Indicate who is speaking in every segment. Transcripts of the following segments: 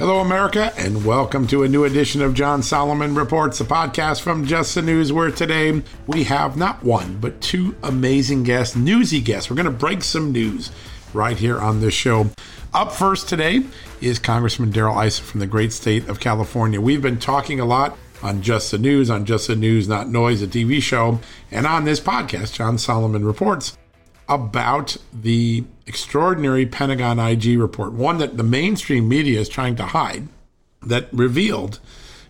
Speaker 1: Hello, America, and welcome to a new edition of John Solomon Reports, a podcast from Just the News, where today we have not one, but two amazing guests, newsy guests. We're going to break some news right here on this show. Up first today is Congressman Darrell Issa from the great state of California. We've been talking a lot on Just the News, on Just the News, Not Noise, a TV show, and on this podcast, John Solomon Reports, about the extraordinary Pentagon IG report, one that the mainstream media is trying to hide, that revealed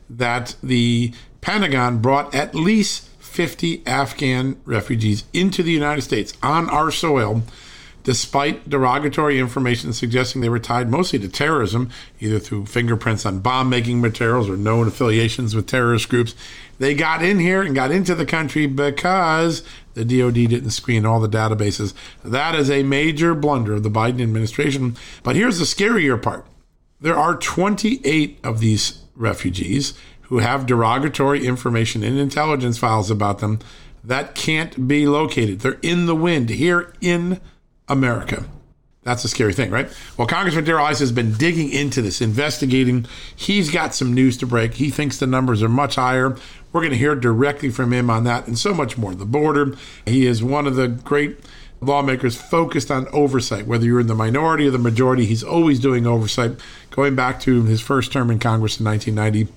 Speaker 1: that the Pentagon brought at least 50 Afghan refugees into the United States on our soil despite derogatory information suggesting they were tied mostly to terrorism, either through fingerprints on bomb making materials or known affiliations with terrorist groups. They got in here and got into the country because the DoD didn't screen all the databases. That is a major blunder of the Biden administration. But here's the scarier part there are 28 of these refugees who have derogatory information in intelligence files about them that can't be located. They're in the wind here in America. That's a scary thing, right? Well, Congressman Darrell Issa has been digging into this, investigating. He's got some news to break. He thinks the numbers are much higher. We're going to hear directly from him on that and so much more. The border. He is one of the great lawmakers focused on oversight. Whether you're in the minority or the majority, he's always doing oversight. Going back to his first term in Congress in 1990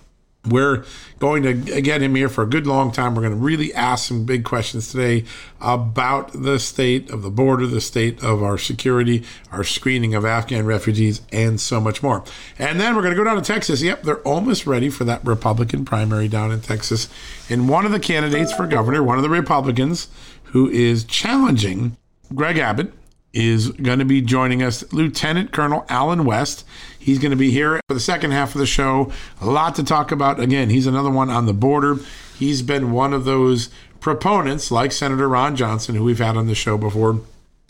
Speaker 1: we're going to get him here for a good long time. We're going to really ask some big questions today about the state of the border, the state of our security, our screening of Afghan refugees, and so much more. And then we're going to go down to Texas. Yep, they're almost ready for that Republican primary down in Texas. And one of the candidates for governor, one of the Republicans who is challenging Greg Abbott, is going to be joining us, Lieutenant Colonel Allen West. He's going to be here for the second half of the show. A lot to talk about. Again, he's another one on the border. He's been one of those proponents, like Senator Ron Johnson, who we've had on the show before,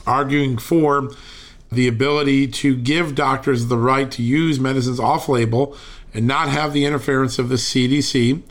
Speaker 1: arguing for the ability to give doctors the right to use medicines off label and not have the interference of the CDC,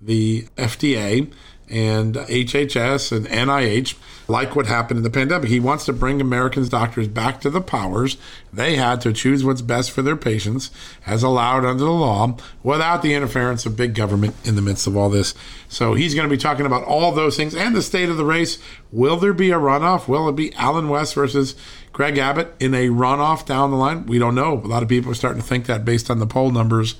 Speaker 1: the FDA, and HHS and NIH, like what happened in the pandemic. He wants to bring Americans' doctors back to the powers they had to choose what's best for their patients, as allowed under the law, without the interference of big government in the midst of all this. So he's going to be talking about all those things and the state of the race. Will there be a runoff? Will it be Allen West versus Greg Abbott in a runoff down the line? We don't know. A lot of people are starting to think that based on the poll numbers.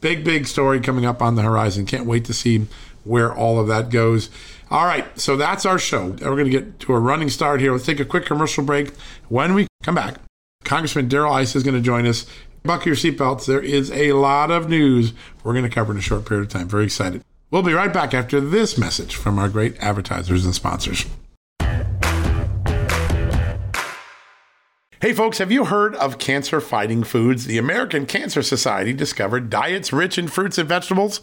Speaker 1: Big, big story coming up on the horizon. Can't wait to see where all of that goes. All right, so that's our show. We're going to get to a running start here. Let's take a quick commercial break. When we come back, Congressman Darrell Issa is going to join us. Buckle your seatbelts. There is a lot of news we're going to cover in a short period of time. Very excited. We'll be right back after this message from our great advertisers and sponsors. Hey, folks, have you heard of cancer fighting foods? The American Cancer Society discovered diets rich in fruits and vegetables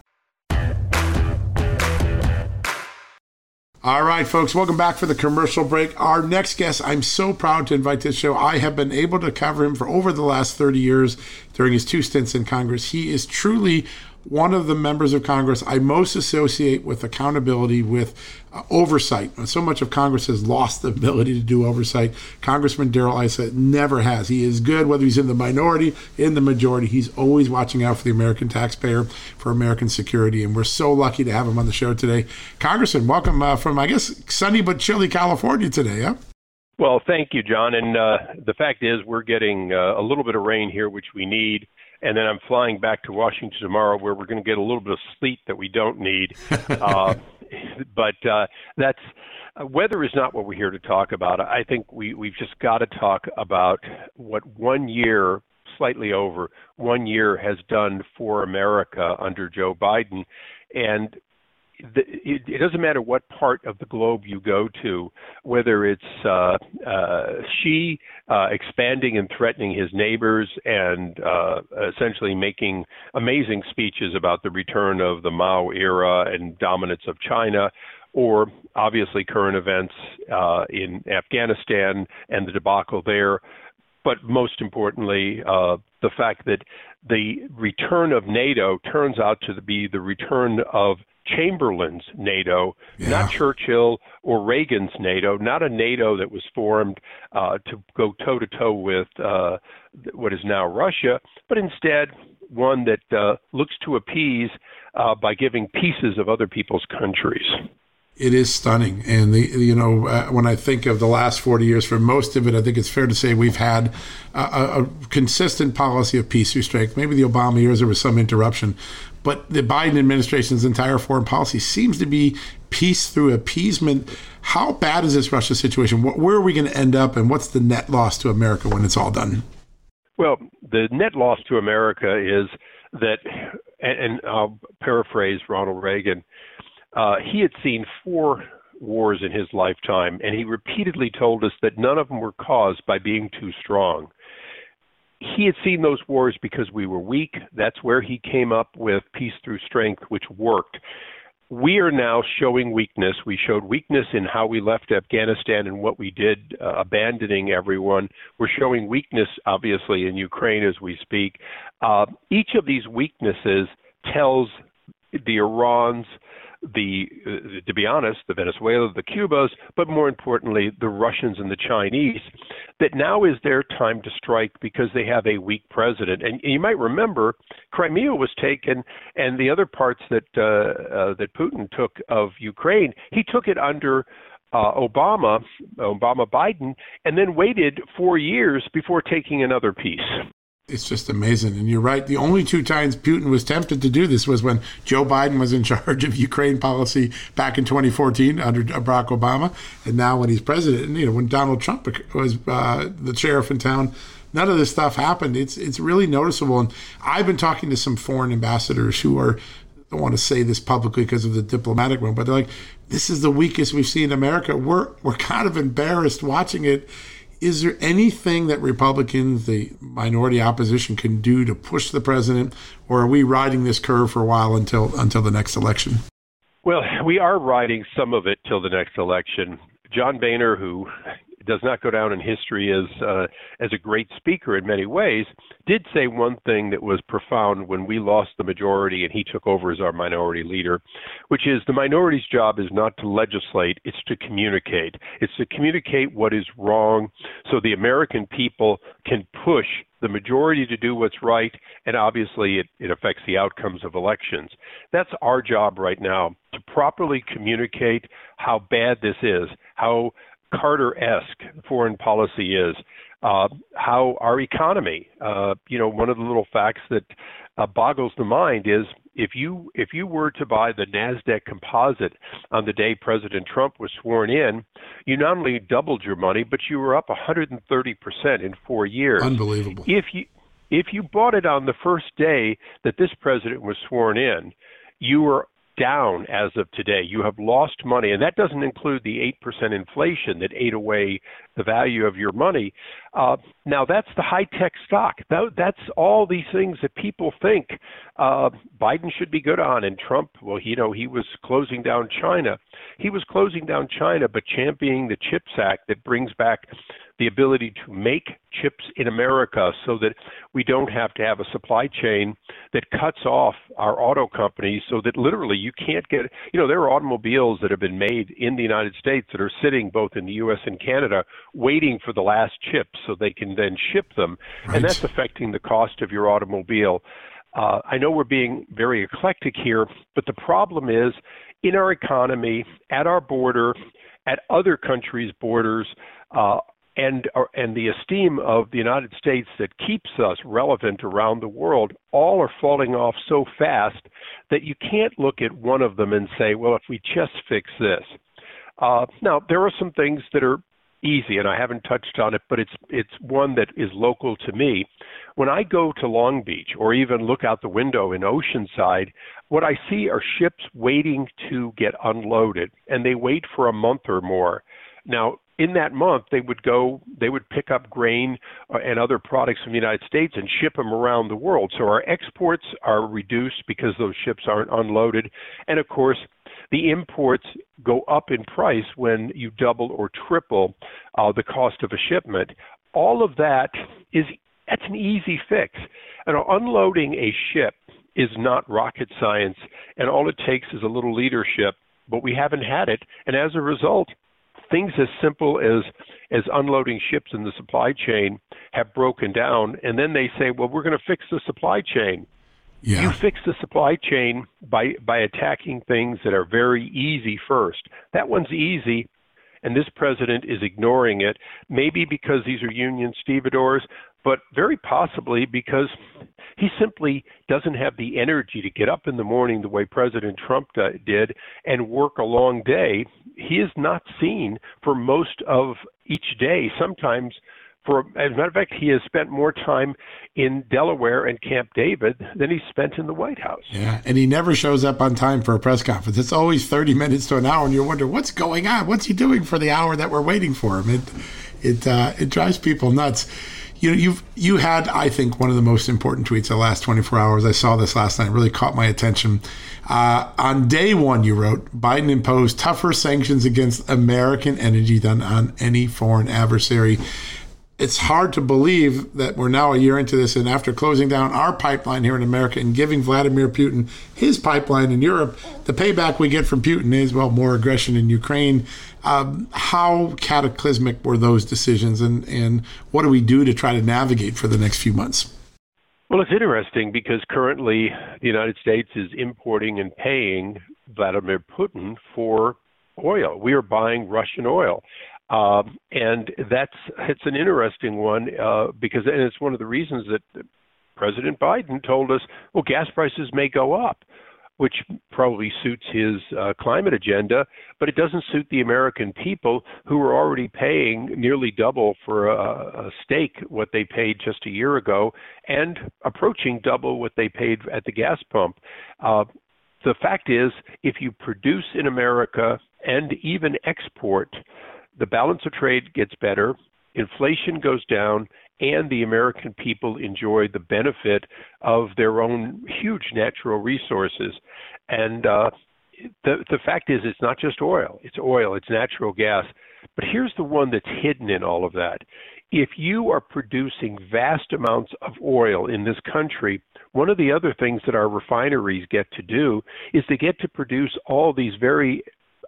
Speaker 1: All right, folks, welcome back for the commercial break. Our next guest, I'm so proud to invite to the show. I have been able to cover him for over the last 30 years during his two stints in Congress. He is truly one of the members of Congress I most associate with accountability, with uh, oversight. So much of Congress has lost the ability to do oversight. Congressman Darrell Issa never has. He is good, whether he's in the minority, in the majority. He's always watching out for the American taxpayer, for American security, and we're so lucky to have him on the show today. Congressman, welcome uh, from, I guess, sunny but chilly California today, huh?
Speaker 2: Well, thank you, John. And uh, the fact is, we're getting uh, a little bit of rain here, which we need and then I'm flying back to Washington tomorrow, where we're going to get a little bit of sleep that we don't need. uh, but uh, that's uh, weather is not what we're here to talk about. I think we we've just got to talk about what one year, slightly over one year, has done for America under Joe Biden, and the, it, it, doesn't matter what part of the globe you go to, whether it's uh, uh, Xi uh, expanding and threatening his neighbors and uh, essentially making amazing speeches about the return of the Mao era and dominance of China, or obviously current events uh, in Afghanistan and the debacle there. But most importantly, uh, the fact that the return of NATO turns out to be the return of Chamberlain's NATO, yeah. not Churchill or Reagan's NATO, not a NATO that was formed uh, to go toe to toe with uh, what is now Russia, but instead one that uh, looks to appease uh, by giving pieces of other people's countries
Speaker 1: it is stunning. And the, you know, uh, when I think of the last 40 years, for most of it, I think it's fair to say we've had a, a, consistent policy of peace through strength. Maybe the Obama years there was some interruption, but the Biden administration's entire foreign policy seems to be peace through appeasement. How bad is this Russia situation? Where are we going to end up, and what's the net loss to America when it's all done?
Speaker 2: Well, the net loss to America is that, and I'll paraphrase Ronald Reagan, uh, he had seen four wars in his lifetime, and he repeatedly told us that none of them were caused by being too strong. He had seen those wars because we were weak. That's where he came up with peace through strength, which worked. We are now showing weakness. We showed weakness in how we left Afghanistan and what we did, uh, abandoning everyone. We're showing weakness, obviously, in Ukraine as we speak. Uh, each of these weaknesses tells the Irans, the, uh, to be honest, the Venezuela, the Cubas, but more importantly, the Russians and the Chinese, that now is their time to strike because they have a weak president. And you might remember Crimea was taken, and the other parts that uh, uh, that Putin took of Ukraine, he took it under. Uh, Obama, Obama Biden, and then waited four years before taking another piece
Speaker 1: it's just amazing. And you're right. The only two times Putin was tempted to do this was when Joe Biden was in charge of Ukraine policy back in 2014 under Barack Obama, and now when he's president. And you know, when Donald Trump was uh, the sheriff in town, none of this stuff happened. It's it's really noticeable. And I've been talking to some foreign ambassadors who are I don't want to say this publicly because of the diplomatic one, but they're like, "This is the weakest we've seen in America." We're we're kind of embarrassed watching it is there anything that Republicans, the minority opposition, can do to push the president, or are we riding this curve for a while until until the next election?
Speaker 2: Well, we are riding some of it till the next election. John Boehner, who does not go down in history as uh, as a great speaker in many ways, did say one thing that was profound when we lost the majority and he took over as our minority leader, which is the minority's job is not to legislate, it's to communicate. It's to communicate what is wrong so the American people can push the majority to do what's right, and obviously it, it affects the outcomes of elections. That's our job right now to properly communicate how bad this is, how Carter-esque foreign policy is, uh, how our economy. Uh, you know, one of the little facts that uh, boggles the mind is if you if you were to buy the Nasdaq Composite on the day President Trump was sworn in, you not only doubled your money, but you were up 130 percent in four years.
Speaker 1: Unbelievable.
Speaker 2: If you if you bought it on the first day that this president was sworn in, you were down as of today. You have lost money, and that doesn't include the 8% inflation that ate away the value of your money. Uh, now, that's the high tech stock. That, that's all these things that people think uh, Biden should be good on. And Trump, well, you know, he was closing down China. He was closing down China, but championing the CHIPS Act that brings back the ability to make chips in America so that we don't have to have a supply chain that cuts off our auto companies so that literally you can't get, you know, there are automobiles that have been made in the United States that are sitting both in the US and Canada waiting for the last chips so they can then ship them. Right. And that's affecting the cost of your automobile. Uh, I know we're being very eclectic here, but the problem is in our economy, at our border, at other countries' borders, uh, and and the esteem of the United States that keeps us relevant around the world all are falling off so fast that you can't look at one of them and say, well, if we just fix this. Uh, now there are some things that are easy, and I haven't touched on it, but it's it's one that is local to me. When I go to Long Beach or even look out the window in Oceanside, what I see are ships waiting to get unloaded, and they wait for a month or more. Now, in that month they would go they would pick up grain uh, and other products from the United States and ship them around the world. So our exports are reduced because those ships aren't unloaded. And of course the imports go up in price when you double or triple uh, the cost of a shipment. All of that is that's an easy fix. And unloading a ship is not rocket science and all it takes is a little leadership but we haven't had it. And as a result things as simple as as unloading ships in the supply chain have broken down and then they say well we're going to fix the supply chain yeah. you fix the supply chain by by attacking things that are very easy first that one's easy and this president is ignoring it, maybe because these are union stevedores, but very possibly because he simply doesn't have the energy to get up in the morning the way President Trump did and work a long day. He is not seen for most of each day. Sometimes for as a matter of fact, he has spent more time in Delaware and Camp David than he spent in the White House.
Speaker 1: Yeah, and he never shows up on time for a press conference. It's always thirty minutes to an hour, and you wonder what's going on. What's he doing for the hour that we're waiting for him? It it uh, it drives people nuts. You know, you've you had I think one of the most important tweets the last 24 hours. I saw this last night. It really caught my attention. Uh, on day one, you wrote Biden imposed tougher sanctions against American energy than on any foreign adversary it's hard to believe that we're now a year into this, and after closing down our pipeline here in America and giving Vladimir Putin his pipeline in Europe, the payback we get from Putin is, well, more aggression in Ukraine. Um, how cataclysmic were those decisions, and, and what do we do to try to navigate for the next few months?
Speaker 2: Well, it's interesting because currently the United States is importing and paying Vladimir Putin for oil. We are buying Russian oil. Um, and that's it's an interesting one uh, because and it's one of the reasons that President Biden told us, well, gas prices may go up, which probably suits his uh, climate agenda, but it doesn't suit the American people who are already paying nearly double for a, a steak what they paid just a year ago, and approaching double what they paid at the gas pump. Uh, the fact is, if you produce in America and even export, the balance of trade gets better, inflation goes down, and the American people enjoy the benefit of their own huge natural resources. And uh, the the fact is, it's not just oil; it's oil, it's natural gas. But here's the one that's hidden in all of that. If you are producing vast amounts of oil in this country, one of the other things that our refineries get to do is they get to produce all these very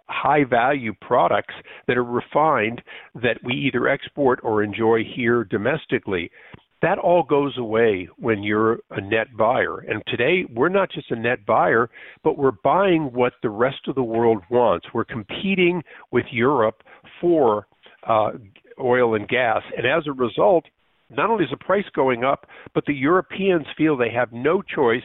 Speaker 2: high value products that are refined that we either export or enjoy here domestically. That all goes away when you're a net buyer. And today, we're not just a net buyer, but we're buying what the rest of the world wants. We're competing with Europe for uh, oil and gas. And as a result, not only is the price going up, but the Europeans feel they have no choice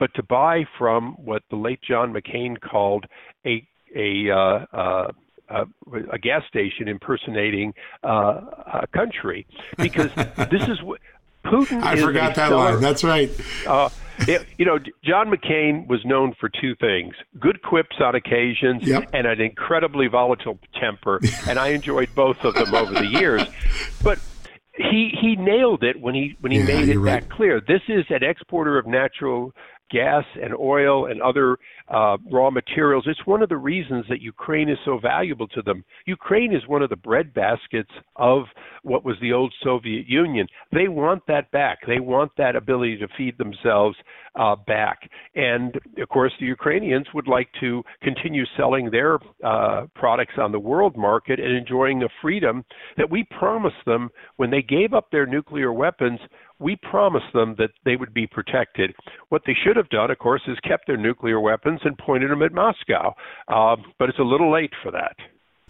Speaker 2: but to buy from what the late John McCain called a a uh, uh, a gas station impersonating uh, a country because this is what Putin.
Speaker 1: I forgot that line. That's right.
Speaker 2: Uh, it, you know, John McCain was known for two things: good quips on occasions yep. and an incredibly volatile temper. and I enjoyed both of them over the years. But he he nailed it when he when he yeah, made it right. that clear. This is an exporter of natural gas and oil and other uh, raw materials. It's one of the reasons that Ukraine is so valuable to them. Ukraine is one of the bread baskets of what was the old Soviet Union. They want that back. They want that ability to feed themselves uh, back. And of course, the Ukrainians would like to continue selling their uh, products on the world market and enjoying the freedom that we promised them when they gave up their nuclear weapons we promised them that they would be protected. What they should have done, of course, is kept their nuclear weapons and pointed them at Moscow. Uh, but it's a little late for that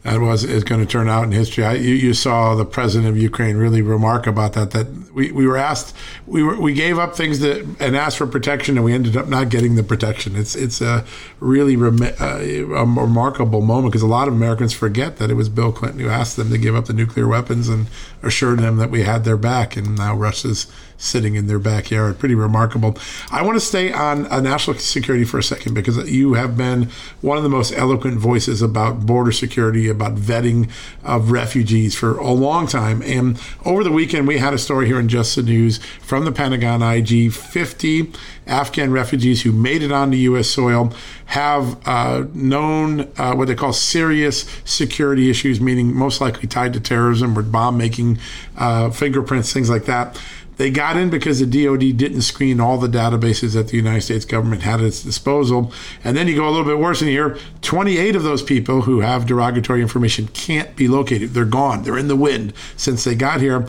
Speaker 1: that was is going to turn out in history. I, you, you, saw the president of Ukraine really remark about that. That we, we were asked, we were we gave up things that and asked for protection, and we ended up not getting the protection. It's it's a really rem- uh, a remarkable moment because a lot of Americans forget that it was Bill Clinton who asked them to give up the nuclear weapons and assured them that we had their back, and now Russia's sitting in their backyard. Pretty remarkable. I want to stay on uh, national security for a second because you have been one of the most eloquent voices about border security, about vetting of refugees for a long time. And over the weekend, we had a story here in Just the News from the Pentagon IG 50 Afghan refugees who made it onto U.S. soil have uh, known uh, what they call serious security issues, meaning most likely tied to terrorism or bomb making, uh, fingerprints, things like that. They got in because the DoD didn't screen all the databases that the United States government had at its disposal. And then you go a little bit worse in here 28 of those people who have derogatory information can't be located. They're gone, they're in the wind since they got here.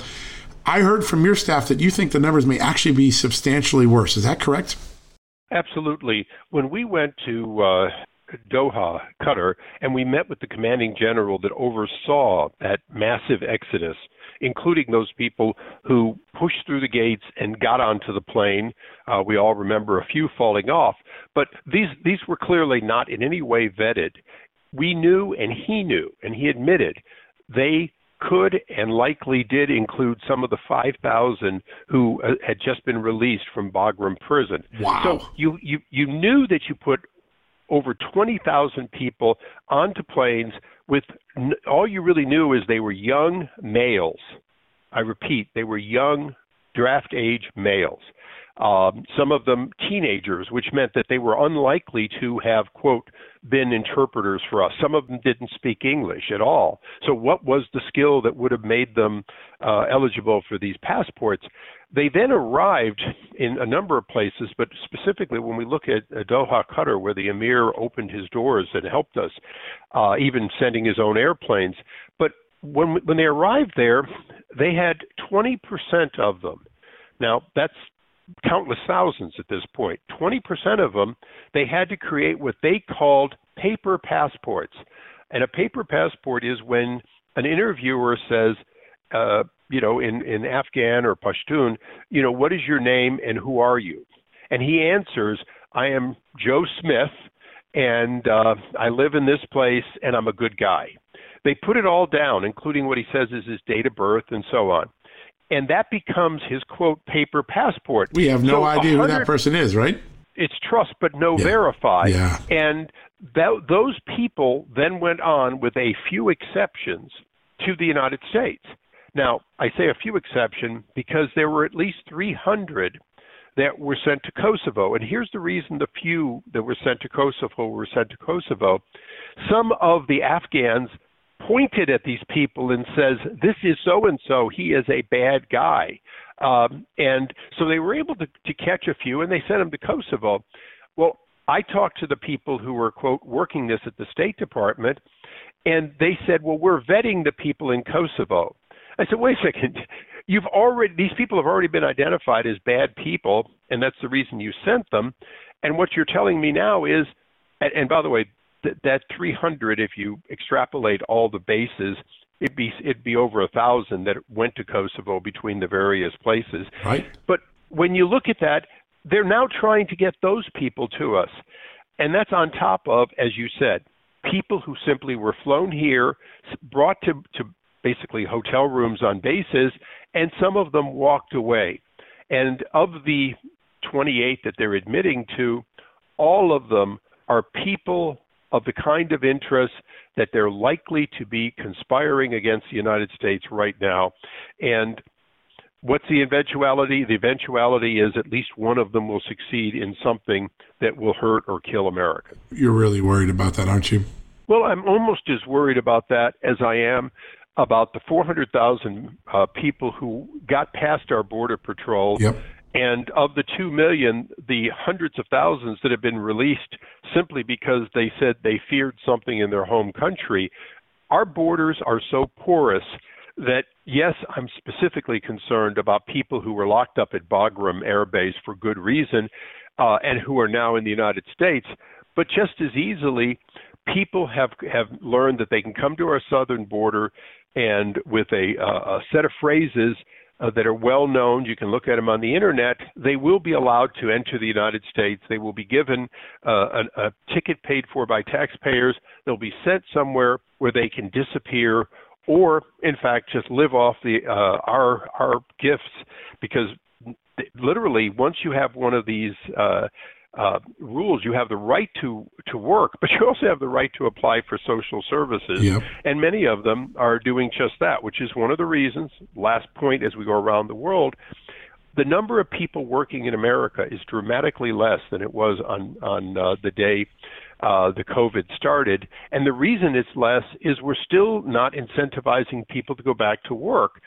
Speaker 1: I heard from your staff that you think the numbers may actually be substantially worse. Is that correct?
Speaker 2: Absolutely. When we went to uh, Doha, Qatar, and we met with the commanding general that oversaw that massive exodus, including those people who pushed through the gates and got onto the plane. Uh, we all remember a few falling off, but these these were clearly not in any way vetted. We knew, and he knew, and he admitted they could and likely did include some of the 5,000 who uh, had just been released from Bagram prison.
Speaker 1: Wow.
Speaker 2: So you, you, you knew that you put over 20,000 people onto planes with all you really knew is they were young males. I repeat, they were young draft age males um, some of them teenagers, which meant that they were unlikely to have, quote, been interpreters for us. Some of them didn't speak English at all. So, what was the skill that would have made them uh, eligible for these passports? They then arrived in a number of places, but specifically when we look at Doha, Qatar, where the emir opened his doors and helped us, uh, even sending his own airplanes. But when when they arrived there, they had 20% of them. Now, that's countless thousands at this point. 20% of them, they had to create what they called paper passports. And a paper passport is when an interviewer says, uh, you know, in, in Afghan or Pashtun, you know, what is your name and who are you? And he answers, I am Joe Smith and uh, I live in this place and I'm a good guy. They put it all down, including what he says is his date of birth and so on and that becomes his quote paper passport.
Speaker 1: We have no so idea who that person is, right?
Speaker 2: It's trust but no yeah. verify.
Speaker 1: Yeah.
Speaker 2: And that, those people then went on with a few exceptions to the United States. Now, I say a few exceptions because there were at least 300 that were sent to Kosovo. And here's the reason the few that were sent to Kosovo were sent to Kosovo. Some of the Afghans pointed at these people and says, "This is so and so. He is a bad guy." Um, and so they were able to, to catch a few, and they sent them to Kosovo. Well, I talked to the people who were quote working this at the State Department, and they said, "Well, we're vetting the people in Kosovo." I said, "Wait a second. You've already these people have already been identified as bad people, and that's the reason you sent them. And what you're telling me now is." And, and by the way, th- that 300, if you extrapolate all the bases, it'd be it'd be over a thousand that went to Kosovo between the various places.
Speaker 1: Right.
Speaker 2: But when you look at that, they're now trying to get those people to us, and that's on top of, as you said, people who simply were flown here, brought to to basically hotel rooms on bases, and some of them walked away. And of the 28 that they're admitting to, all of them are people of the kind of interests that they're likely to be conspiring against the United States right now. And what's the eventuality? The eventuality is at least one of them will succeed in something that will hurt or kill America.
Speaker 1: You're really worried about that, aren't you?
Speaker 2: Well, I'm almost as worried about that as I am about the 400,000 uh, people who got past our border patrol
Speaker 1: yep.
Speaker 2: And of the 2 million, the hundreds of thousands that have been released simply because they said they feared something in their home country, our borders are so porous that, yes, I'm specifically concerned about people who were locked up at Bagram Air Base for good reason uh, and who are now in the United States. But just as easily, people have, have learned that they can come to our southern border and with a, uh, a set of phrases uh, that are well known. You can look at them on the internet. They will be allowed to enter the United States. They will be given uh, a, a ticket paid for by taxpayers. They'll be sent somewhere where they can disappear or in fact just live off the uh, our our gifts because literally once you have one of these uh, uh, rules. You have the right to to work, but you also have the right to apply for social services.
Speaker 1: Yep.
Speaker 2: And many of them are doing just that, which is one of the reasons. Last point, as we go around the world, the number of people working in America is dramatically less than it was on on uh, the day uh, the COVID started. And the reason it's less is we're still not incentivizing people to go back to work.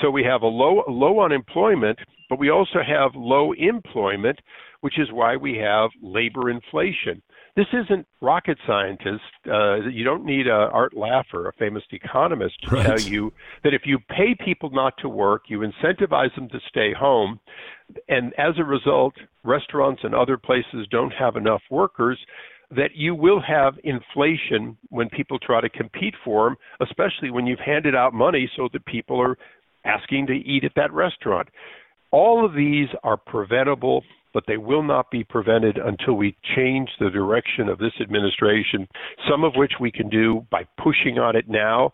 Speaker 2: So we have a low low unemployment, but we also have low employment, which is why we have labor inflation. This isn't rocket scientists. Uh, you don't need a Art Laffer, a famous economist, to right. tell you that if you pay people not to work, you incentivize them to stay home, and as a result, restaurants and other places don't have enough workers that you will have inflation when people try to compete for them, especially when you've handed out money so that people are asking to eat at that restaurant. All of these are preventable, but they will not be prevented until we change the direction of this administration, some of which we can do by pushing on it now,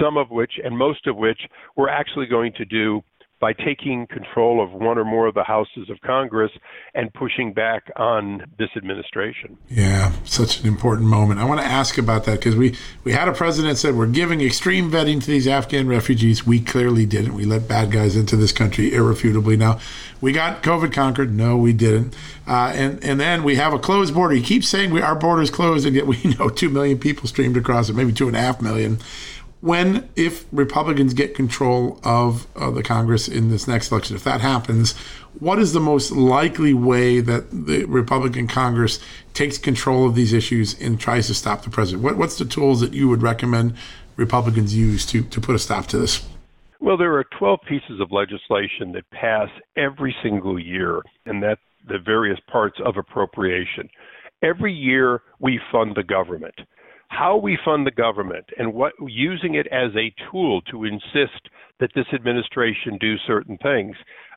Speaker 2: some of which, and most of which, we're actually going to do by taking control of one or more of the houses of Congress and pushing back on this administration.
Speaker 1: Yeah, such an important moment. I want to ask about that because we, we had a president said we're giving extreme vetting to these Afghan refugees. We clearly didn't. We let bad guys into this country irrefutably. Now, we got COVID conquered. No, we didn't. Uh, and and then we have a closed border. He keeps saying we, our border is closed, and yet we know two million people streamed across it, maybe two and a half million when if Republicans get control of uh, the Congress in this next election, if that happens, what is the most likely way that the Republican Congress takes control of these issues and tries to stop the president? What, what's the tools that you would recommend Republicans use to, to put a stop to this?
Speaker 2: Well, there are 12 pieces of legislation that pass every single year, and that the various parts of appropriation. Every year, we fund the government how we fund the government and what using it as a tool to insist that this administration do certain things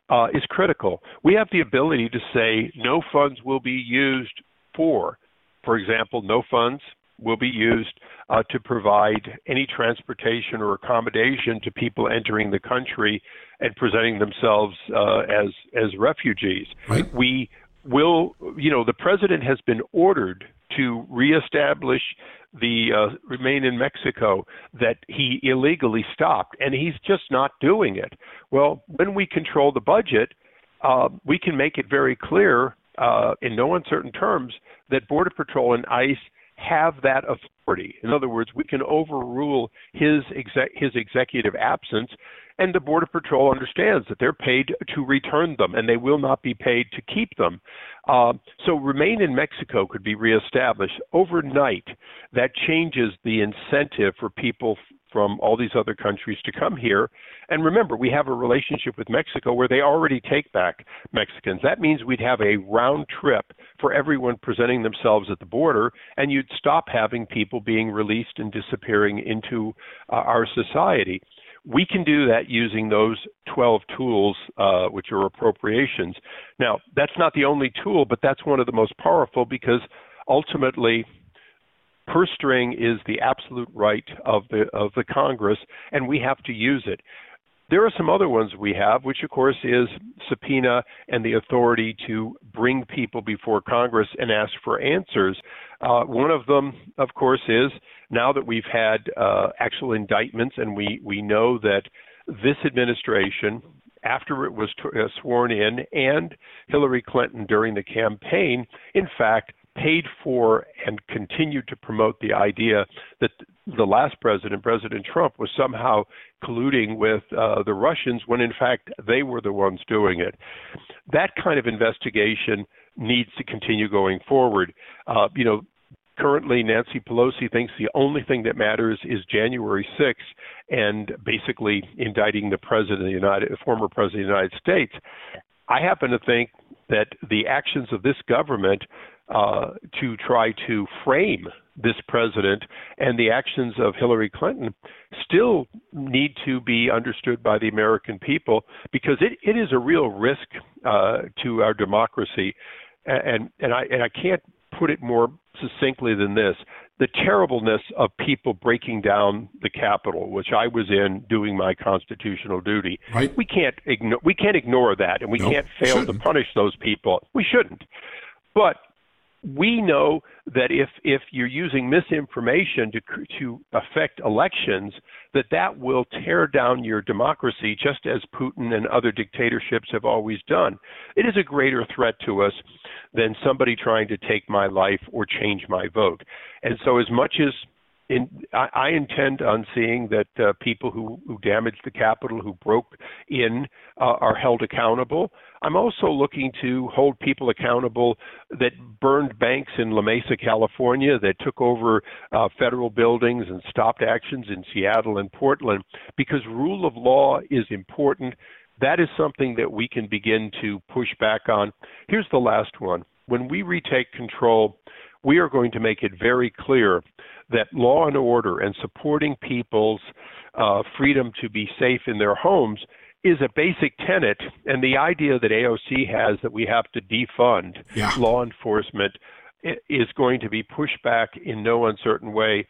Speaker 2: uh, is critical. We have the ability to say no funds will be used for, for example, no funds will be used uh, to provide any transportation or accommodation to people entering the country and presenting themselves uh, as as refugees.
Speaker 1: Right.
Speaker 2: We will, you know, the president has been ordered to reestablish the uh, remain in Mexico that he illegally stopped, and he's just not doing it. Well, when we control the budget, uh, we can make it very clear uh, in no uncertain terms that Border Patrol and ICE have that authority. In other words, we can overrule his exec- his executive absence and the Border Patrol understands that they're paid to return them, and they will not be paid to keep them. Uh, so remain in Mexico could be reestablished overnight. That changes the incentive for people from all these other countries to come here. And remember, we have a relationship with Mexico where they already take back Mexicans. That means we'd have a round trip for everyone presenting themselves at the border, and you'd stop having people being released and disappearing into uh, our society. We can do that using those 12 tools, uh, which are appropriations. Now, that's not the only tool, but that's one of the most powerful because ultimately, purse string is the absolute right of the of the Congress, and we have to use it. There are some other ones we have, which of course is subpoena and the authority to bring people before Congress and ask for answers. Uh, one of them, of course, is now that we've had uh, actual indictments and we, we know that this administration, after it was t- uh, sworn in, and Hillary Clinton during the campaign, in fact, paid for and continued to promote the idea that the last president, President Trump, was somehow colluding with uh, the Russians when in fact they were the ones doing it. That kind of investigation needs to continue going forward. Uh, you know, currently Nancy Pelosi thinks the only thing that matters is January 6th and basically indicting the president of the United, former president of the United States. I happen to think that the actions of this government uh, to try to frame this president and the actions of Hillary Clinton still need to be understood by the American people because it, it is a real risk uh, to our democracy. And, and, I, and I can't put it more succinctly than this the terribleness of people breaking down the Capitol, which I was in doing my constitutional duty.
Speaker 1: Right.
Speaker 2: We can't ignore we can't ignore that, and we can't fail
Speaker 1: shouldn't.
Speaker 2: to punish those people. We shouldn't. But we know that if if you're using misinformation to to affect elections, that that will tear down your democracy, just as Putin and other dictatorships have always done. It is a greater threat to us than somebody trying to take my life or change my vote. And so, as much as in, I, I intend on seeing that uh, people who, who damaged the Capitol, who broke in, uh, are held accountable. I'm also looking to hold people accountable that burned banks in La Mesa, California, that took over uh, federal buildings and stopped actions in Seattle and Portland, because rule of law is important. That is something that we can begin to push back on. Here's the last one. When we retake control, we are going to make it very clear that law and order and supporting people's uh, freedom to be safe in their homes is a basic tenet. And the idea that AOC has that we have to defund yeah. law enforcement is going to be pushed back in no uncertain way.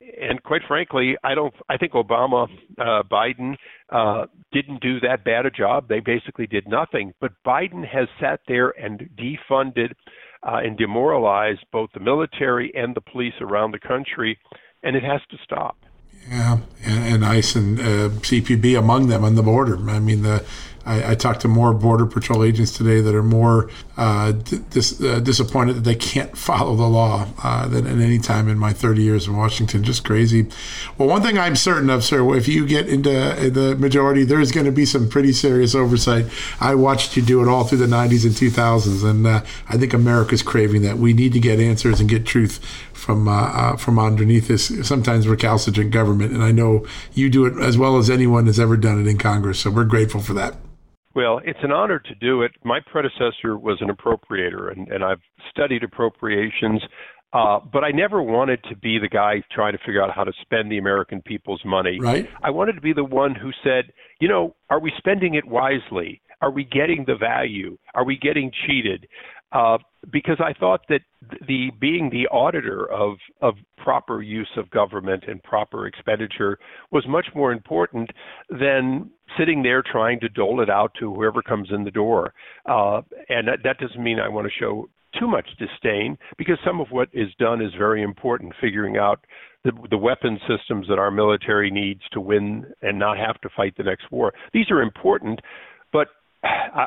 Speaker 2: And quite frankly, I don't. I think Obama, uh, Biden uh, didn't do that bad a job. They basically did nothing. But Biden has sat there and defunded uh, and demoralize both the military and the police around the country, and it has to stop.
Speaker 1: Yeah, and, and ICE and uh, CBP among them on the border. I mean, the I, I, talked to more Border Patrol agents today that are more uh, dis, uh, disappointed that they can't follow the law uh, than at any time in my 30 years in Washington. Just crazy. Well, one thing I'm certain of, sir, if you get into the majority, there's going to be some pretty serious oversight. I watched you do it all through the 90s and 2000s, and uh, I think America's craving that. We need to get answers and get truth from uh, uh, from underneath this sometimes recalcitrant government. And I know you do it as well as anyone has ever done it in Congress. So we're grateful for that.
Speaker 2: Well, it's an honor to do it. My predecessor was an appropriator, and, and I've studied appropriations, uh, but I never wanted to be the guy trying to figure out how to spend the American people's money.
Speaker 1: Right.
Speaker 2: I wanted to be the one who said, you know, are we spending it wisely? Are we getting the value? Are we getting cheated? Uh, because I thought that the being the auditor of of proper use of government and proper expenditure was much more important than sitting there trying to dole it out to whoever comes in the door. Uh, and that, that doesn't mean I want to show too much disdain because some of what is done is very important. Figuring out the, the weapon systems that our military needs to win and not have to fight the next war. These are important, but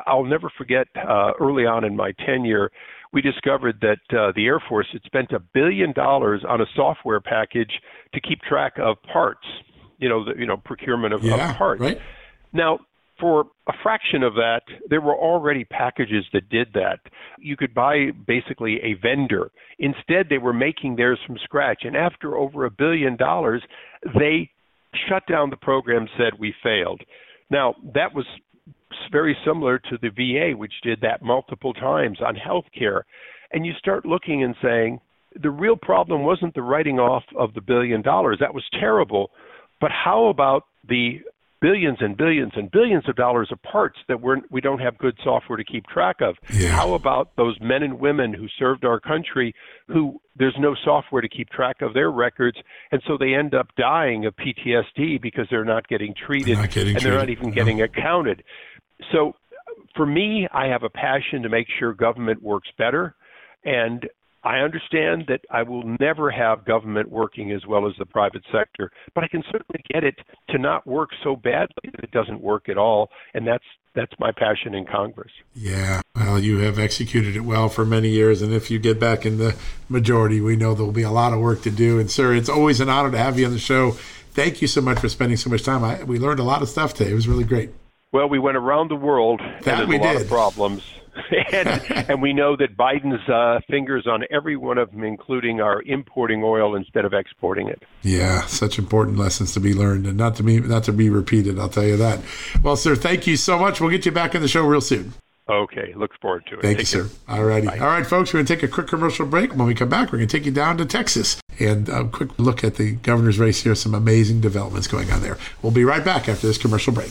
Speaker 2: I'll never forget uh, early on in my tenure, we discovered that uh, the Air Force had spent a billion dollars on a software package to keep track of parts. You know, the you know procurement of,
Speaker 1: yeah,
Speaker 2: of parts.
Speaker 1: Right.
Speaker 2: Now, for a fraction of that, there were already packages that did that. You could buy basically a vendor. Instead, they were making theirs from scratch. And after over a billion dollars, they shut down the program, said we failed. Now, that was very similar to the VA, which did that multiple times on health care. And you start looking and saying, the real problem wasn't the writing off of the billion dollars. That was terrible. But how about the billions and billions and billions of dollars of parts that we're, we don't have good software to keep track of.
Speaker 1: Yeah.
Speaker 2: How about those men and women who served our country who there's no software to keep track of their records, and so they end up dying of PTSD because they're not getting treated
Speaker 1: they're not getting
Speaker 2: and
Speaker 1: treated.
Speaker 2: they're not even
Speaker 1: no.
Speaker 2: getting accounted. So for me, I have a passion to make sure government works better. And I understand that I will never have government working as well as the private sector, but I can certainly get it to not work so badly that it doesn't work at all, and that's that's my passion in Congress.
Speaker 1: Yeah, well, you have executed it well for many years, and if you get back in the majority, we know there will be a lot of work to do. And sir, it's always an honor to have you on the show. Thank you so much for spending so much time. I, we learned a lot of stuff today. It was really great.
Speaker 2: Well, we went around the world,
Speaker 1: that
Speaker 2: and there's a lot
Speaker 1: did.
Speaker 2: of problems. and, and we know that Biden's uh, fingers on every one of them, including our importing oil instead of exporting it.
Speaker 1: Yeah, such important lessons to be learned, and not to be not to be repeated. I'll tell you that. Well, sir, thank you so much. We'll get you back on the show real soon.
Speaker 2: Okay, look forward to it.
Speaker 1: Thank
Speaker 2: Take
Speaker 1: you,
Speaker 2: care.
Speaker 1: sir. All righty. All right, folks, we're going to take a quick commercial break. When we come back, we're going to take you down to Texas and a quick look at the governor's race here. Some amazing developments going on there. We'll be right back after this commercial break.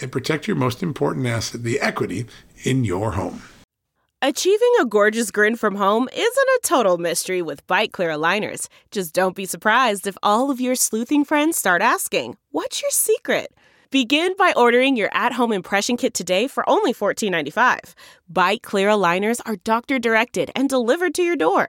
Speaker 1: and protect your most important asset, the equity in your home.
Speaker 3: Achieving a gorgeous grin from home isn't a total mystery with Byte clear aligners. Just don't be surprised if all of your sleuthing friends start asking, What's your secret? Begin by ordering your at home impression kit today for only $14.95. Byte clear aligners are doctor directed and delivered to your door.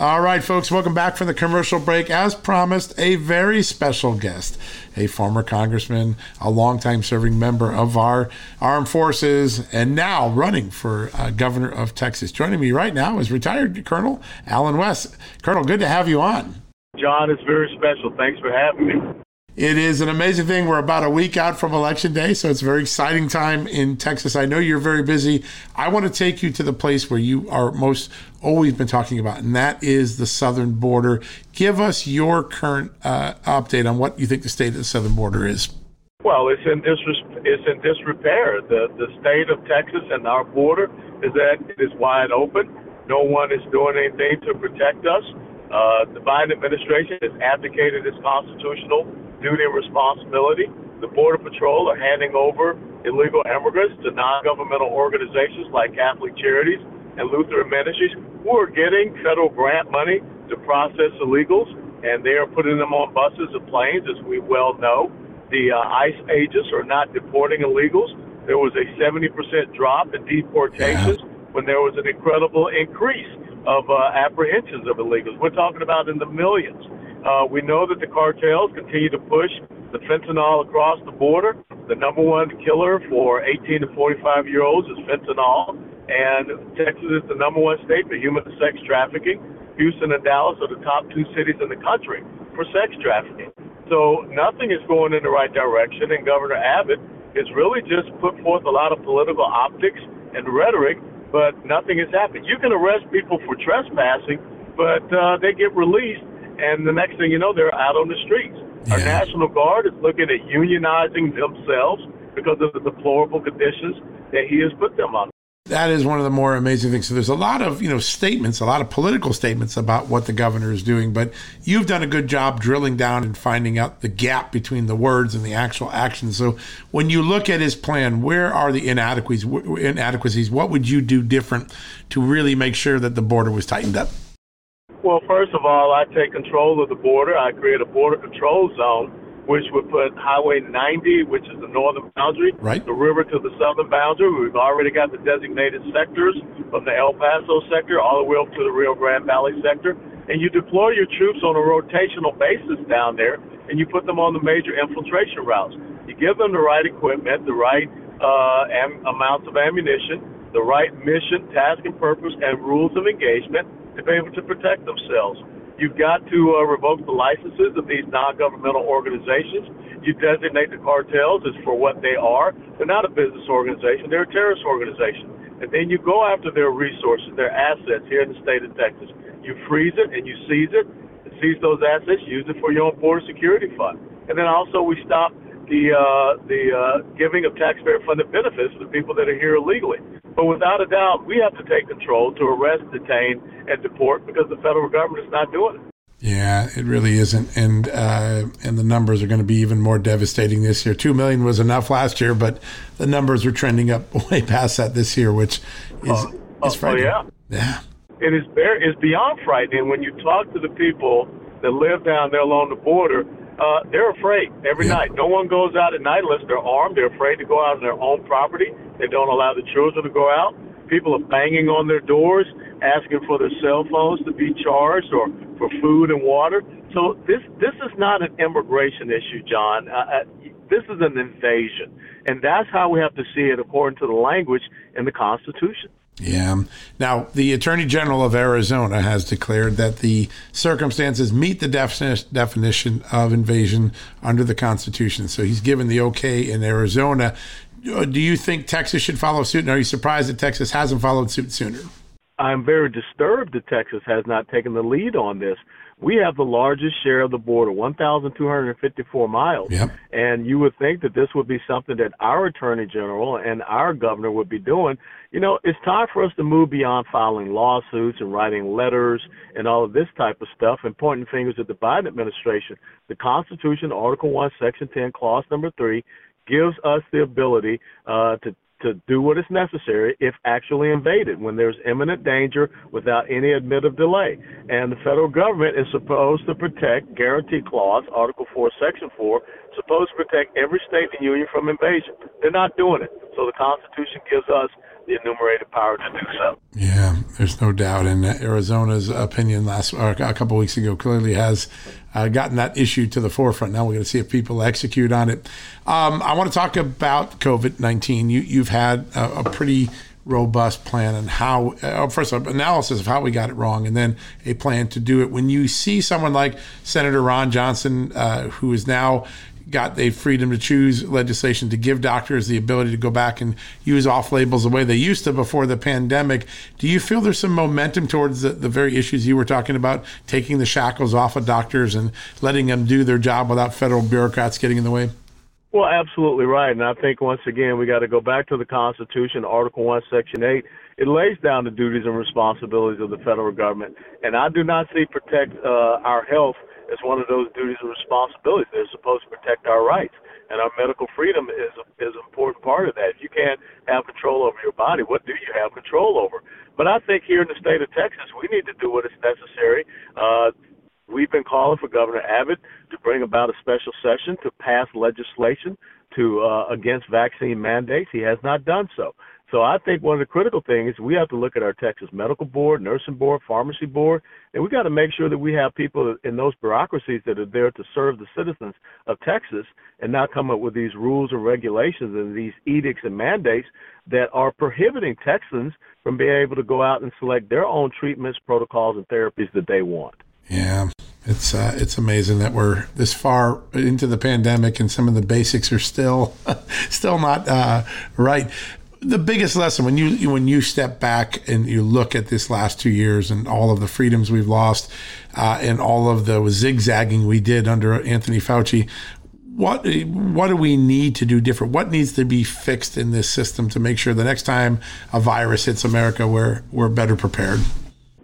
Speaker 1: All right, folks, welcome back from the commercial break. As promised, a very special guest, a former congressman, a longtime serving member of our armed forces, and now running for uh, governor of Texas. Joining me right now is retired Colonel Allen West. Colonel, good to have you on.
Speaker 4: John, it's very special. Thanks for having me.
Speaker 1: It is an amazing thing. We're about a week out from Election Day, so it's a very exciting time in Texas. I know you're very busy. I want to take you to the place where you are most always been talking about, and that is the southern border. Give us your current uh, update on what you think the state of the southern border is.
Speaker 4: Well, it's in it's in disrepair. The the state of Texas and our border is that it is wide open. No one is doing anything to protect us. Uh, the Biden administration has abdicated its constitutional duty and responsibility. The Border Patrol are handing over illegal immigrants to non-governmental organizations like Catholic Charities and Lutheran Ministries who are getting federal grant money to process illegals, and they are putting them on buses and planes, as we well know. The uh, ICE agents are not deporting illegals. There was a 70% drop in deportations yeah. when there was an incredible increase of uh, apprehensions of illegals. We're talking about in the millions. Uh, we know that the cartels continue to push the fentanyl across the border. The number one killer for 18 to 45 year olds is fentanyl, and Texas is the number one state for human sex trafficking. Houston and Dallas are the top two cities in the country for sex trafficking. So nothing is going in the right direction, and Governor Abbott has really just put forth a lot of political optics and rhetoric, but nothing has happened. You can arrest people for trespassing, but uh, they get released and the next thing you know, they're out on the streets. Yeah. Our National Guard is looking at unionizing themselves because of the deplorable conditions that he has put them on.
Speaker 1: That is one of the more amazing things. So there's a lot of you know statements, a lot of political statements about what the governor is doing, but you've done a good job drilling down and finding out the gap between the words and the actual actions. So when you look at his plan, where are the inadequacies? Inadequacies? What would you do different to really make sure that the border was tightened up?
Speaker 4: Well, first of all, I take control of the border. I create a border control zone, which would put Highway 90, which is the northern boundary,
Speaker 1: right.
Speaker 4: the river to the southern boundary. We've already got the designated sectors from the El Paso sector all the way up to the Rio Grande Valley sector. And you deploy your troops on a rotational basis down there, and you put them on the major infiltration routes. You give them the right equipment, the right uh, am- amounts of ammunition, the right mission, task, and purpose, and rules of engagement to be able to protect themselves. You've got to uh, revoke the licenses of these non-governmental organizations. You designate the cartels as for what they are. They're not a business organization. They're a terrorist organization. And then you go after their resources, their assets here in the state of Texas. You freeze it and you seize it. And seize those assets, use it for your own border security fund. And then also we stop the uh, the uh, giving of taxpayer-funded benefits to the people that are here illegally. But without a doubt, we have to take control to arrest, detain, and deport because the federal government is not doing it.
Speaker 1: Yeah, it really isn't, and uh, and the numbers are going to be even more devastating this year. Two million was enough last year, but the numbers are trending up way past that this year, which is uh, is
Speaker 4: oh,
Speaker 1: frightening.
Speaker 4: Oh,
Speaker 1: yeah,
Speaker 4: yeah. It is very, it's beyond frightening when you talk to the people that live down there along the border uh, they're afraid every yeah. night. No one goes out at night unless they're armed. They're afraid to go out on their own property. They don't allow the children to go out. People are banging on their doors, asking for their cell phones to be charged or for food and water. So this this is not an immigration issue, John. Uh, uh, this is an invasion, and that's how we have to see it according to the language in the Constitution.
Speaker 1: Yeah. Now, the Attorney General of Arizona has declared that the circumstances meet the definition of invasion under the Constitution. So he's given the okay in Arizona. Uh, do you think Texas should follow suit? And are you surprised that Texas hasn't followed suit sooner?
Speaker 4: I'm very disturbed that Texas has not taken the lead on this. We have the largest share of the border, 1,254 miles.
Speaker 1: Yep.
Speaker 4: And you would think that this would be something that our Attorney General and our governor would be doing. You know, it's time for us to move beyond filing lawsuits and writing letters and all of this type of stuff and pointing fingers at the Biden administration. The Constitution, Article 1, Section 10, Clause number 3, gives us the ability uh, to to do what is necessary if actually invaded when there's imminent danger without any admit of delay. And the federal government is supposed to protect, guarantee clause, Article 4, Section 4, supposed to protect every state in the union from invasion. They're not doing it. So the Constitution gives us the enumerated power to do so.
Speaker 1: Yeah, there's no doubt. And Arizona's opinion last or a couple weeks ago clearly has uh, gotten that issue to the forefront. Now we're going to see if people execute on it. Um, I want to talk about COVID 19. You, you've had a, a pretty robust plan and how uh, first of all, analysis of how we got it wrong and then a plan to do it when you see someone like senator ron johnson uh, who is now got the freedom to choose legislation to give doctors the ability to go back and use off labels the way they used to before the pandemic. Do you feel there's some momentum towards the, the very issues you were talking about, taking the shackles off of doctors and letting them do their job without federal bureaucrats getting in the way?
Speaker 4: Well, absolutely right. And I think once again, we got to go back to the Constitution, Article 1, Section 8. It lays down the duties and responsibilities of the federal government. And I do not see protect uh, our health as one of those duties and responsibilities. They're supposed to protect our rights, and our medical freedom is is an important part of that. If you can't have control over your body, what do you have control over? But I think here in the state of Texas, we need to do what is necessary. Uh, we've been calling for Governor Abbott to bring about a special session to pass legislation to uh, against vaccine mandates. He has not done so. So I think one of the critical things we have to look at our Texas Medical Board, Nursing Board, Pharmacy Board, and we got to make sure that we have people in those bureaucracies that are there to serve the citizens of Texas and not come up with these rules and regulations and these edicts and mandates that are prohibiting Texans from being able to go out and select their own treatments, protocols, and therapies that they want.
Speaker 1: Yeah, it's uh, it's amazing that we're this far into the pandemic and some of the basics are still still not uh, right the biggest lesson when you when you step back and you look at this last two years and all of the freedoms we've lost uh, and all of the zigzagging we did under Anthony Fauci, what what do we need to do different? What needs to be fixed in this system to make sure the next time a virus hits America, we're we're better prepared?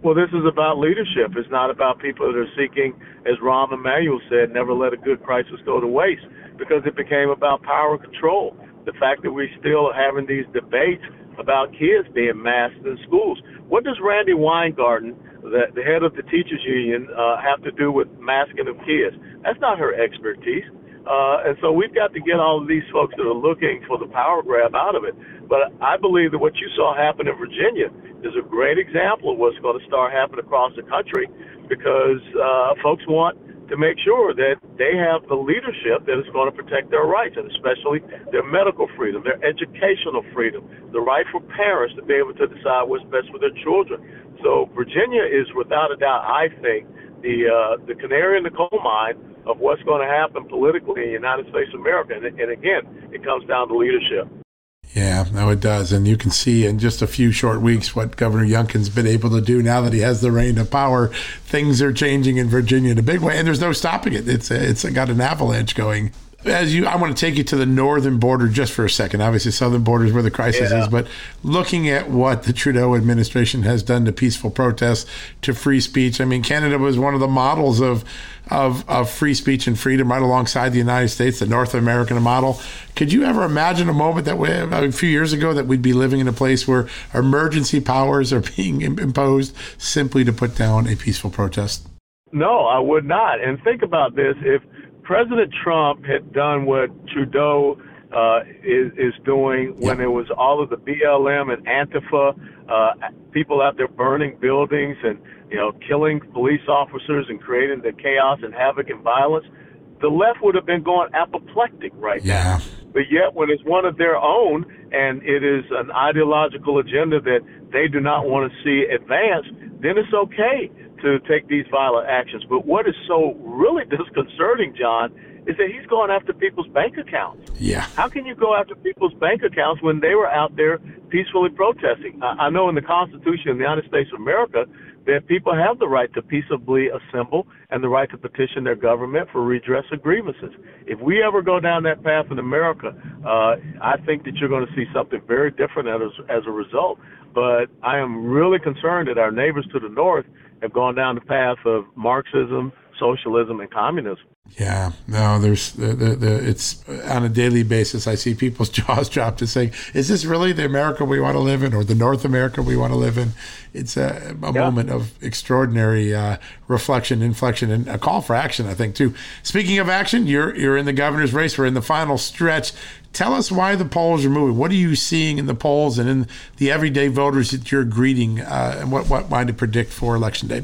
Speaker 4: Well, this is about leadership. It's not about people that are seeking, as Rahm Emanuel said, never let a good crisis go to waste, because it became about power control the fact that we're still having these debates about kids being masked in schools. What does Randi Weingarten, the, the head of the teachers union, uh, have to do with masking of kids? That's not her expertise. Uh, and so we've got to get all of these folks that are looking for the power grab out of it. But I believe that what you saw happen in Virginia is a great example of what's going to start happening across the country because uh, folks want to make sure that they have the leadership that is going to protect their rights, and especially their medical freedom, their educational freedom, the right for parents to be able to decide what's best for their children. So Virginia is, without a doubt, I think, the uh, the canary in the coal mine of what's going to happen politically in the United States of America. And, and again, it comes down to leadership.
Speaker 1: Yeah, no, it does. And you can see in just a few short weeks what Governor Youngkin's been able to do now that he has the reign of power. Things are changing in Virginia in a big way, and there's no stopping it. It's it's got an avalanche going as you, I want to take you to the northern border just for a second. Obviously, southern border is where the crisis yeah. is, but looking at what the Trudeau administration has done to peaceful protests, to free speech. I mean, Canada was one of the models of of, of free speech and freedom, right alongside the United States, the North American model. Could you ever imagine a moment that we, a few years ago that we'd be living in a place where emergency powers are being imposed simply to put down a peaceful protest?
Speaker 4: No, I would not. And think about this: if President Trump had done what Trudeau uh, is, is doing when it was all of the BLM and Antifa, uh, people out there burning buildings and you know killing police officers and creating the chaos and havoc and violence. The left would have been going apoplectic right
Speaker 1: yeah.
Speaker 4: now. But yet, when it's one of their own and it is an ideological agenda that they do not want to see advanced, then it's okay to take these violent actions. But what is so really disconcerting, John, is that he's going after people's bank accounts.
Speaker 1: Yeah.
Speaker 4: How can you go after people's bank accounts when they were out there peacefully protesting? I, I know in the Constitution of the United States of America that people have the right to peaceably assemble and the right to petition their government for redress of grievances. If we ever go down that path in America, uh, I think that you're going to see something very different as, as a result. But I am really concerned that our neighbors to the north have gone down the path of Marxism, socialism, and communism.
Speaker 1: Yeah, no, there's the, the, the, it's on a daily basis. I see people's jaws drop to saying, "Is this really the America we want to live in, or the North America we want to live in?" It's a, a yeah. moment of extraordinary uh, reflection, inflection, and a call for action. I think too. Speaking of action, you're you're in the governor's race. We're in the final stretch. Tell us why the polls are moving. What are you seeing in the polls and in the everyday voters that you're greeting, uh, and what what might to predict for election day?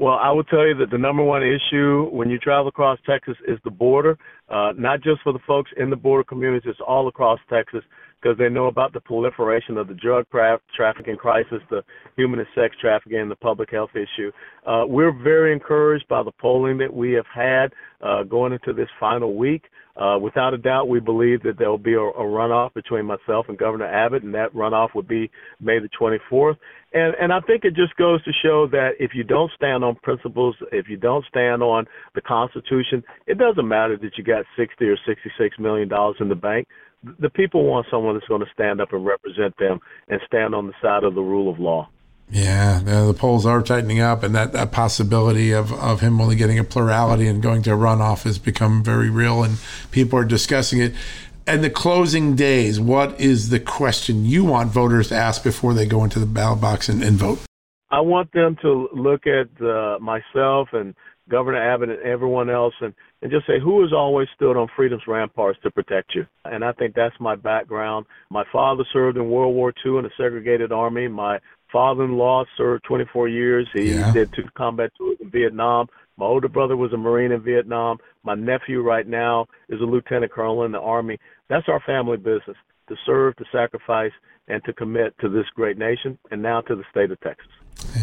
Speaker 4: Well, I will tell you that the number one issue when you travel across Texas is the border, uh, not just for the folks in the border communities, it's all across Texas because they know about the proliferation of the drug tra- trafficking crisis, the human and sex trafficking, and the public health issue. Uh, we're very encouraged by the polling that we have had uh, going into this final week. Uh, without a doubt, we believe that there will be a, a runoff between myself and Governor Abbott, and that runoff would be May the 24th. And and I think it just goes to show that if you don't stand on principles, if you don't stand on the Constitution, it doesn't matter that you got 60 or 66 million dollars in the bank. The people want someone that's going to stand up and represent them and stand on the side of the rule of law.
Speaker 1: Yeah, the polls are tightening up, and that, that possibility of, of him only getting a plurality and going to a runoff has become very real, and people are discussing it. And the closing days, what is the question you want voters to ask before they go into the ballot box and, and vote?
Speaker 4: I want them to look at uh, myself and Governor Abbott and everyone else and, and just say, who has always stood on freedom's ramparts to protect you? And I think that's my background. My father served in World War II in a segregated army. My father-in-law served 24 years. He yeah. did two combat tours in Vietnam. My older brother was a Marine in Vietnam. My nephew right now is a lieutenant colonel in the Army. That's our family business to serve, to sacrifice, and to commit to this great nation and now to the state of Texas.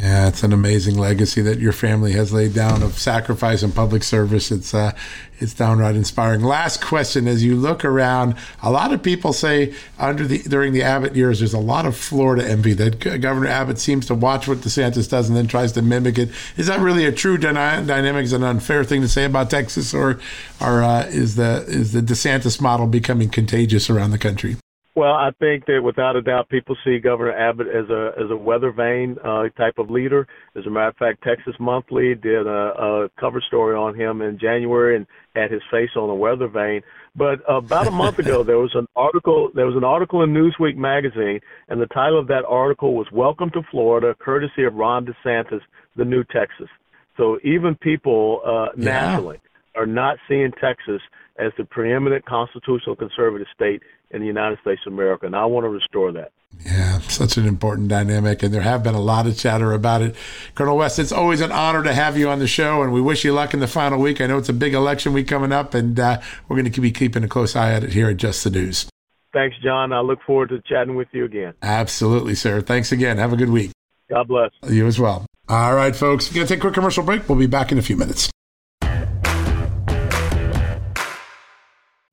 Speaker 1: Yeah, it's an amazing legacy that your family has laid down of sacrifice and public service. It's uh, it's downright inspiring. Last question: As you look around, a lot of people say under the during the Abbott years, there's a lot of Florida envy that Governor Abbott seems to watch what DeSantis does and then tries to mimic it. Is that really a true dyna- dynamic? Is an unfair thing to say about Texas, or or uh, is the is the DeSantis model becoming contagious around the country?
Speaker 4: Well, I think that without a doubt, people see Governor Abbott as a as a weather vane uh, type of leader. As a matter of fact, Texas Monthly did a, a cover story on him in January and had his face on a weather vane. But about a month ago, there was an article. There was an article in Newsweek magazine, and the title of that article was "Welcome to Florida, courtesy of Ron DeSantis, the new Texas." So even people uh, yeah. nationally are not seeing Texas as the preeminent constitutional conservative state in the United States of America, and I want to restore that.
Speaker 1: Yeah, such an important dynamic, and there have been a lot of chatter about it. Colonel West, it's always an honor to have you on the show, and we wish you luck in the final week. I know it's a big election week coming up, and uh, we're going to be keeping a close eye at it here at Just the News.
Speaker 4: Thanks, John. I look forward to chatting with you again.
Speaker 1: Absolutely, sir. Thanks again. Have a good week.
Speaker 4: God bless.
Speaker 1: You as well. All right, folks. We're going to take a quick commercial break. We'll be back in a few minutes.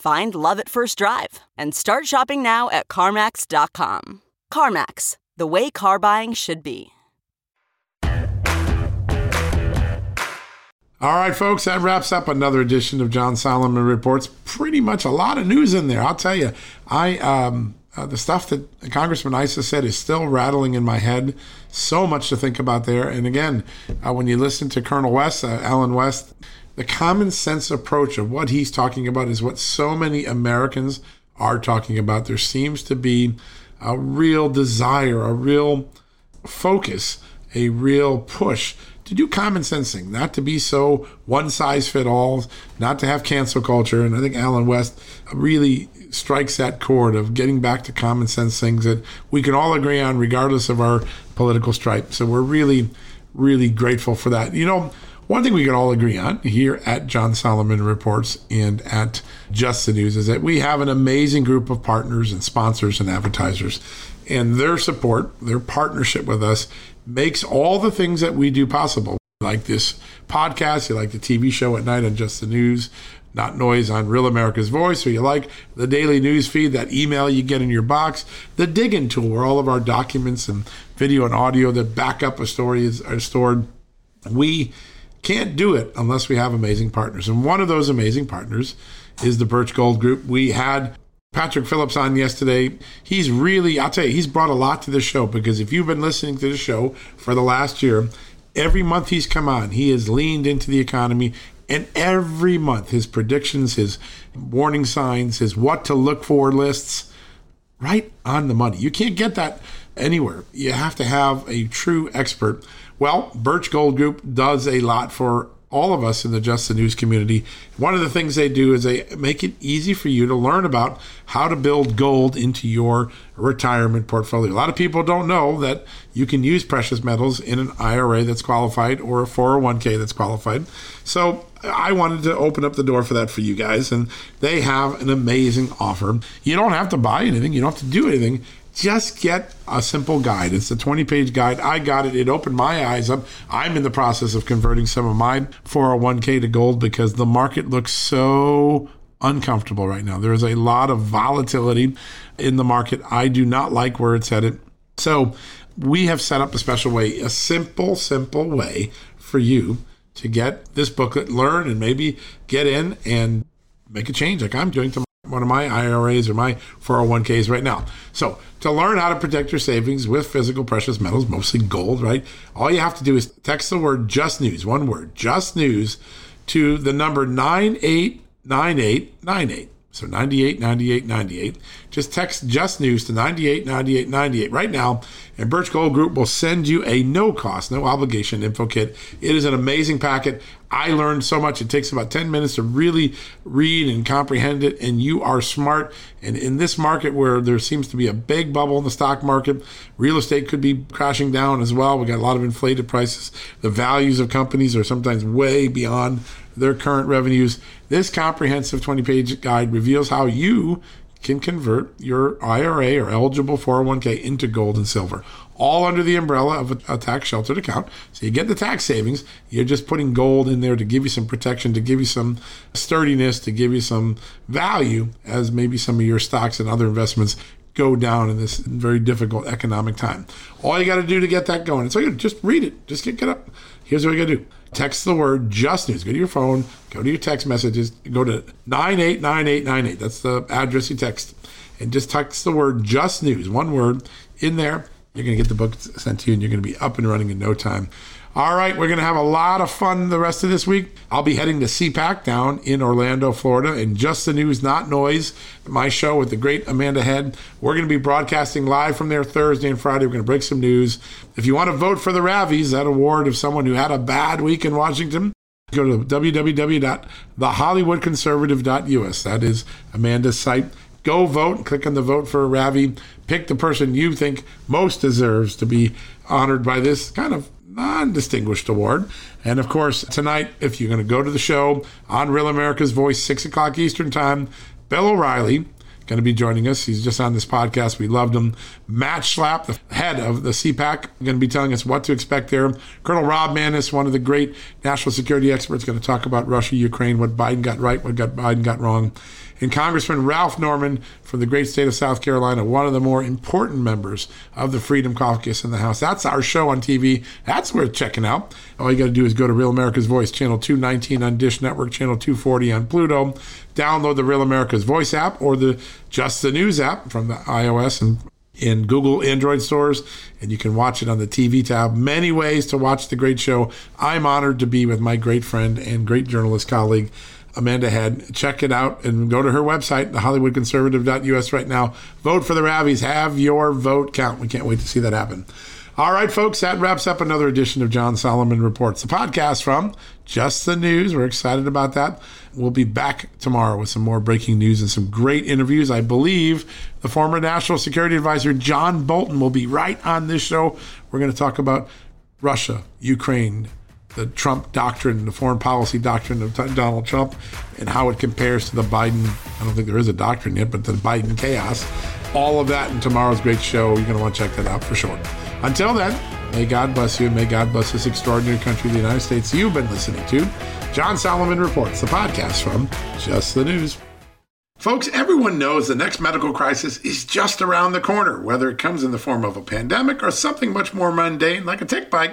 Speaker 5: Find love at first drive and start shopping now at CarMax.com. CarMax, the way car buying should be.
Speaker 1: All right, folks, that wraps up another edition of John Solomon Reports. Pretty much a lot of news in there. I'll tell you, I um, uh, the stuff that Congressman Issa said is still rattling in my head. So much to think about there. And again, uh, when you listen to Colonel West, uh, Allen West, the common sense approach of what he's talking about is what so many Americans are talking about. There seems to be a real desire, a real focus, a real push to do common sensing, not to be so one size fit all, not to have cancel culture. And I think Allen West really strikes that chord of getting back to common sense things that we can all agree on, regardless of our political stripe. So we're really, really grateful for that. You know, one thing we can all agree on here at John Solomon Reports and at Just the News is that we have an amazing group of partners and sponsors and advertisers. And their support, their partnership with us makes all the things that we do possible, like this podcast, you like the TV show at night on Just the News, Not Noise on Real America's Voice, or you like the daily news feed, that email you get in your box, the digging tool, where all of our documents and video and audio that back up a story is, are stored. We can't do it unless we have amazing partners. And one of those amazing partners is the Birch Gold Group. We had Patrick Phillips on yesterday. He's really, I'll tell you, he's brought a lot to the show because if you've been listening to the show for the last year, every month he's come on, he has leaned into the economy. And every month, his predictions, his warning signs, his what to look for lists, right on the money. You can't get that anywhere. You have to have a true expert. Well, Birch Gold Group does a lot for all of us in the Just the News community. One of the things they do is they make it easy for you to learn about how to build gold into your retirement portfolio. A lot of people don't know that you can use precious metals in an IRA that's qualified or a 401k that's qualified. So I wanted to open up the door for that for you guys, and they have an amazing offer. You don't have to buy anything, you don't have to do anything just get a simple guide. It's a 20 page guide. I got it. It opened my eyes up. I'm in the process of converting some of my 401k to gold because the market looks so uncomfortable right now. There's a lot of volatility in the market. I do not like where it's headed. So, we have set up a special way, a simple, simple way for you to get this booklet, learn, and maybe get in and make a change like I'm doing to one of my IRAs or my 401ks right now. So, to learn how to protect your savings with physical precious metals, mostly gold, right? All you have to do is text the word just news, one word, just news, to the number 989898. So 98, 98, 98. Just text Just News to 98, 98, 98 right now, and Birch Gold Group will send you a no cost, no obligation info kit. It is an amazing packet. I learned so much. It takes about 10 minutes to really read and comprehend it, and you are smart. And in this market where there seems to be a big bubble in the stock market, real estate could be crashing down as well. We got a lot of inflated prices. The values of companies are sometimes way beyond their current revenues. This comprehensive 20 page guide reveals how you can convert your IRA or eligible 401k into gold and silver, all under the umbrella of a, a tax sheltered account. So you get the tax savings. You're just putting gold in there to give you some protection, to give you some sturdiness, to give you some value as maybe some of your stocks and other investments go down in this very difficult economic time. All you got to do to get that going, so you just read it. Just get, get up. Here's what you got to do. Text the word just news. Go to your phone, go to your text messages, go to 989898. That's the address you text. And just text the word just news, one word in there. You're to get the book sent to you and you're to be up and running in no time. All right, we're going to have a lot of fun the rest of this week. I'll be heading to CPAC down in Orlando, Florida, and Just the News, Not Noise, my show with the great Amanda Head. We're going to be broadcasting live from there Thursday and Friday. We're going to break some news. If you want to vote for the Ravies, that award of someone who had a bad week in Washington, go to www.thehollywoodconservative.us. That is Amanda's site. Go vote click on the vote for Ravi. Pick the person you think most deserves to be honored by this kind of non-distinguished award. And of course, tonight, if you're going to go to the show on Real America's Voice, 6 o'clock Eastern Time, Bill O'Reilly going to be joining us. He's just on this podcast. We loved him. Matt Schlapp, the head of the CPAC, going to be telling us what to expect there. Colonel Rob Maness, one of the great national security experts, going to talk about Russia, Ukraine, what Biden got right, what got Biden got wrong and Congressman Ralph Norman from the great state of South Carolina, one of the more important members of the Freedom Caucus in the House. That's our show on TV. That's worth checking out. All you got to do is go to Real America's Voice, channel 219 on Dish Network, channel 240 on Pluto. Download the Real America's Voice app or the Just the News app from the iOS and in Google Android stores, and you can watch it on the TV tab. Many ways to watch the great show. I'm honored to be with my great friend and great journalist colleague, Amanda Head. Check it out and go to her website, thehollywoodconservative.us right now. Vote for the Ravies. Have your vote count. We can't wait to see that happen. All right, folks, that wraps up another edition of John Solomon Reports, the podcast from Just the News. We're excited about that. We'll be back tomorrow with some more breaking news and some great interviews. I believe the former National Security Advisor John Bolton will be right on this show. We're going to talk about Russia, Ukraine, the Trump doctrine, the foreign policy doctrine of Donald Trump, and how it compares to the Biden. I don't think there is a doctrine yet, but the Biden chaos. All of that in tomorrow's great show. You're going to want to check that out for sure. Until then, may God bless you may God bless this extraordinary country, the United States, you've been listening to. John Solomon Reports, the podcast from Just the News. Folks, everyone knows the next medical crisis is just around the corner, whether it comes in the form of a pandemic or something much more mundane like a tick bite